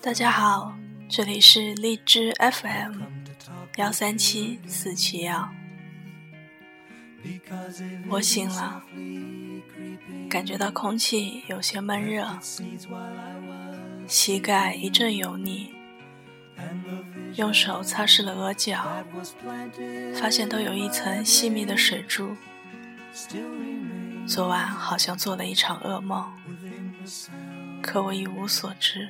大家好，这里是荔枝 FM 幺三七四七幺。我醒了，感觉到空气有些闷热，膝盖一阵油腻，用手擦拭了额角，发现都有一层细密的水珠。昨晚好像做了一场噩梦，可我一无所知。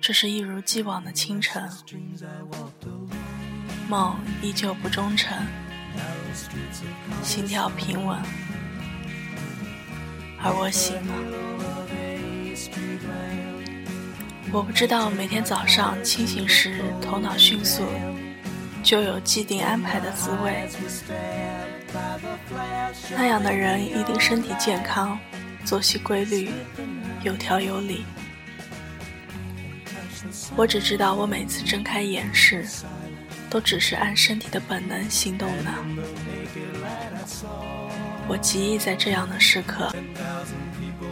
这是一如既往的清晨，梦依旧不忠诚，心跳平稳，而我醒了。我不知道每天早上清醒时头脑迅速，就有既定安排的滋味。那样的人一定身体健康，作息规律，有条有理。我只知道，我每次睁开眼时，都只是按身体的本能行动呢。我极易在这样的时刻，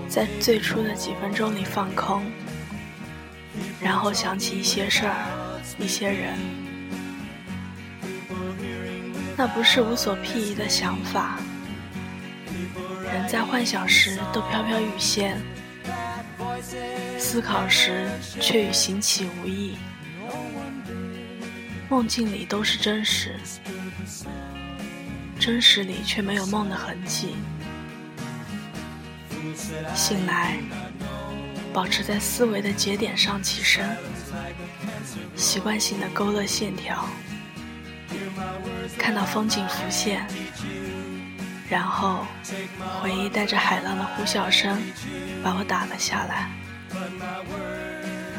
在最初的几分钟里放空，然后想起一些事儿，一些人。那不是无所裨益的想法。人在幻想时都飘飘欲仙，思考时却与行乞无异。梦境里都是真实，真实里却没有梦的痕迹。醒来，保持在思维的节点上起身，习惯性的勾勒线条。看到风景浮现，然后回忆带着海浪的呼啸声把我打了下来。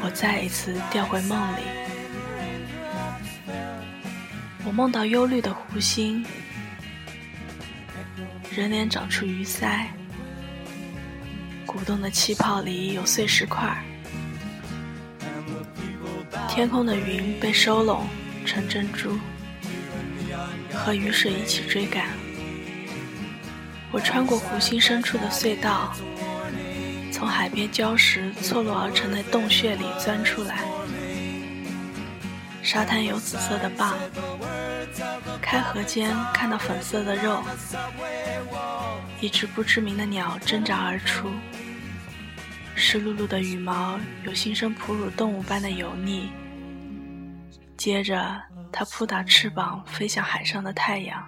我再一次掉回梦里，我梦到忧虑的湖心，人脸长出鱼鳃，鼓动的气泡里有碎石块，天空的云被收拢成珍珠。和雨水一起追赶，我穿过湖心深处的隧道，从海边礁石错落而成的洞穴里钻出来。沙滩有紫色的蚌，开合间看到粉色的肉，一只不知名的鸟挣扎而出，湿漉漉的羽毛有新生哺乳动物般的油腻。接着。它扑打翅膀，飞向海上的太阳。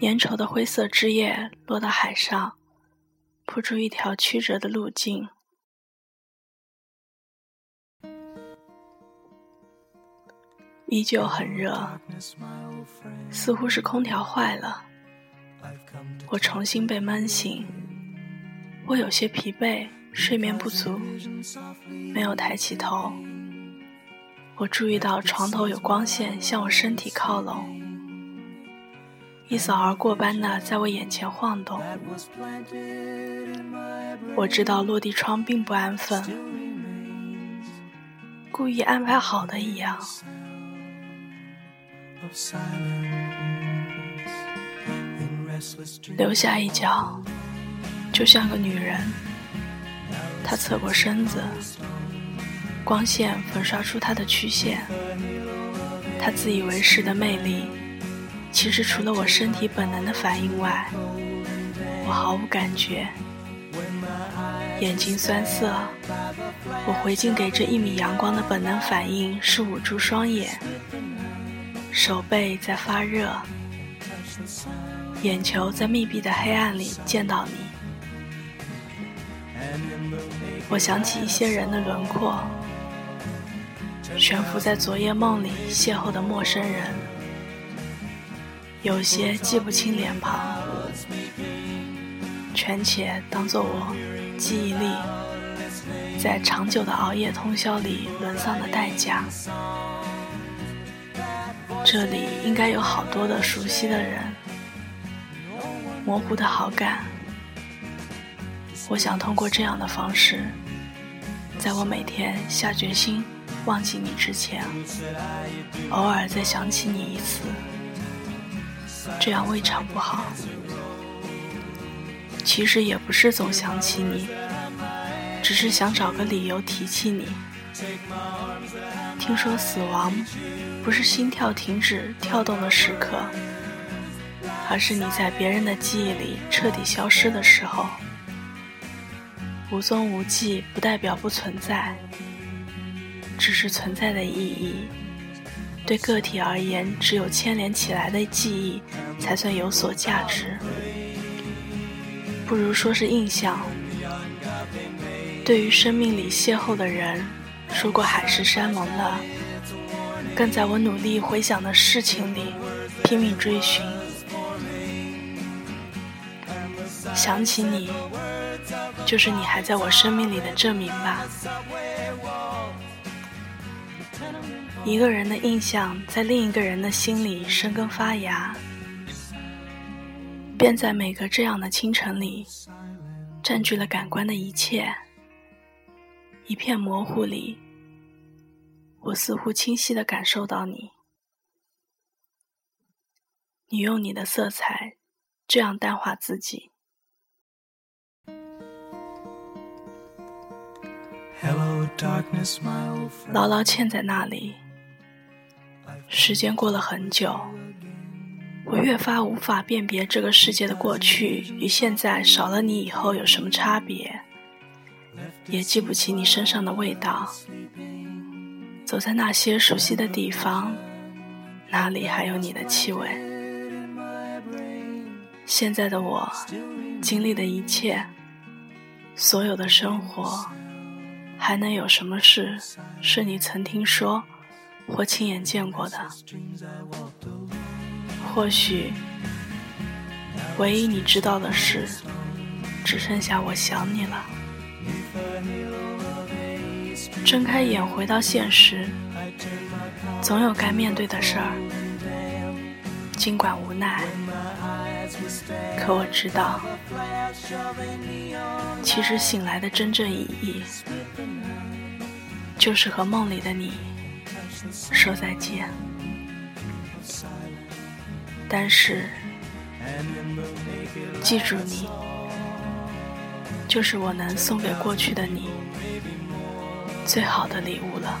粘稠的灰色汁液落到海上，铺出一条曲折的路径。依旧很热，似乎是空调坏了。我重新被闷醒，我有些疲惫，睡眠不足，没有抬起头。我注意到床头有光线向我身体靠拢，一扫而过般的在我眼前晃动。我知道落地窗并不安分，故意安排好的一样。留下一角，就像个女人，她侧过身子。光线粉刷出她的曲线，她自以为是的魅力，其实除了我身体本能的反应外，我毫无感觉。眼睛酸涩，我回敬给这一米阳光的本能反应是捂住双眼，手背在发热，眼球在密闭的黑暗里见到你。我想起一些人的轮廓。悬浮在昨夜梦里邂逅的陌生人，有些记不清脸庞，全且当做我记忆力在长久的熬夜通宵里沦丧的代价。这里应该有好多的熟悉的人，模糊的好感。我想通过这样的方式，在我每天下决心。忘记你之前，偶尔再想起你一次，这样未尝不好。其实也不是总想起你，只是想找个理由提起你。听说死亡不是心跳停止跳动的时刻，而是你在别人的记忆里彻底消失的时候。无踪无迹不代表不存在，只是存在的意义。对个体而言，只有牵连起来的记忆才算有所价值。不如说是印象。对于生命里邂逅的人，说过海誓山盟的，更在我努力回想的事情里拼命追寻。想起你，就是你还在我生命里的证明吧。一个人的印象在另一个人的心里生根发芽。便在每个这样的清晨里，占据了感官的一切。一片模糊里，我似乎清晰的感受到你。你用你的色彩，这样淡化自己。牢牢嵌在那里。时间过了很久。我越发无法辨别这个世界的过去与现在少了你以后有什么差别，也记不起你身上的味道。走在那些熟悉的地方，哪里还有你的气味？现在的我经历的一切，所有的生活，还能有什么事是你曾听说或亲眼见过的？或许，唯一你知道的是，只剩下我想你了。睁开眼，回到现实，总有该面对的事儿。尽管无奈，可我知道，其实醒来的真正意义，就是和梦里的你说再见。但是，记住你，就是我能送给过去的你最好的礼物了。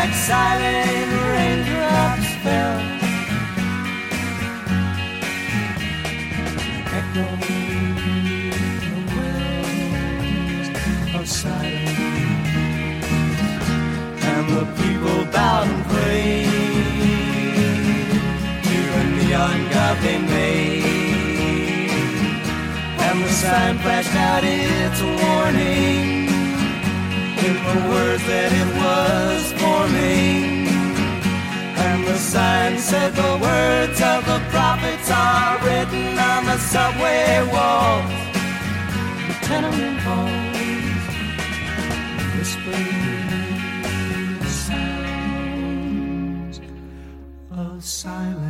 like silent raindrops, fell. Of silence, and the people bowed and prayed to the neon god they made, and the sign flashed out its warning. In the words that it was forming. And the sign said the words of the prophets are written on the subway walls, the tenement halls, whispering sounds of silence.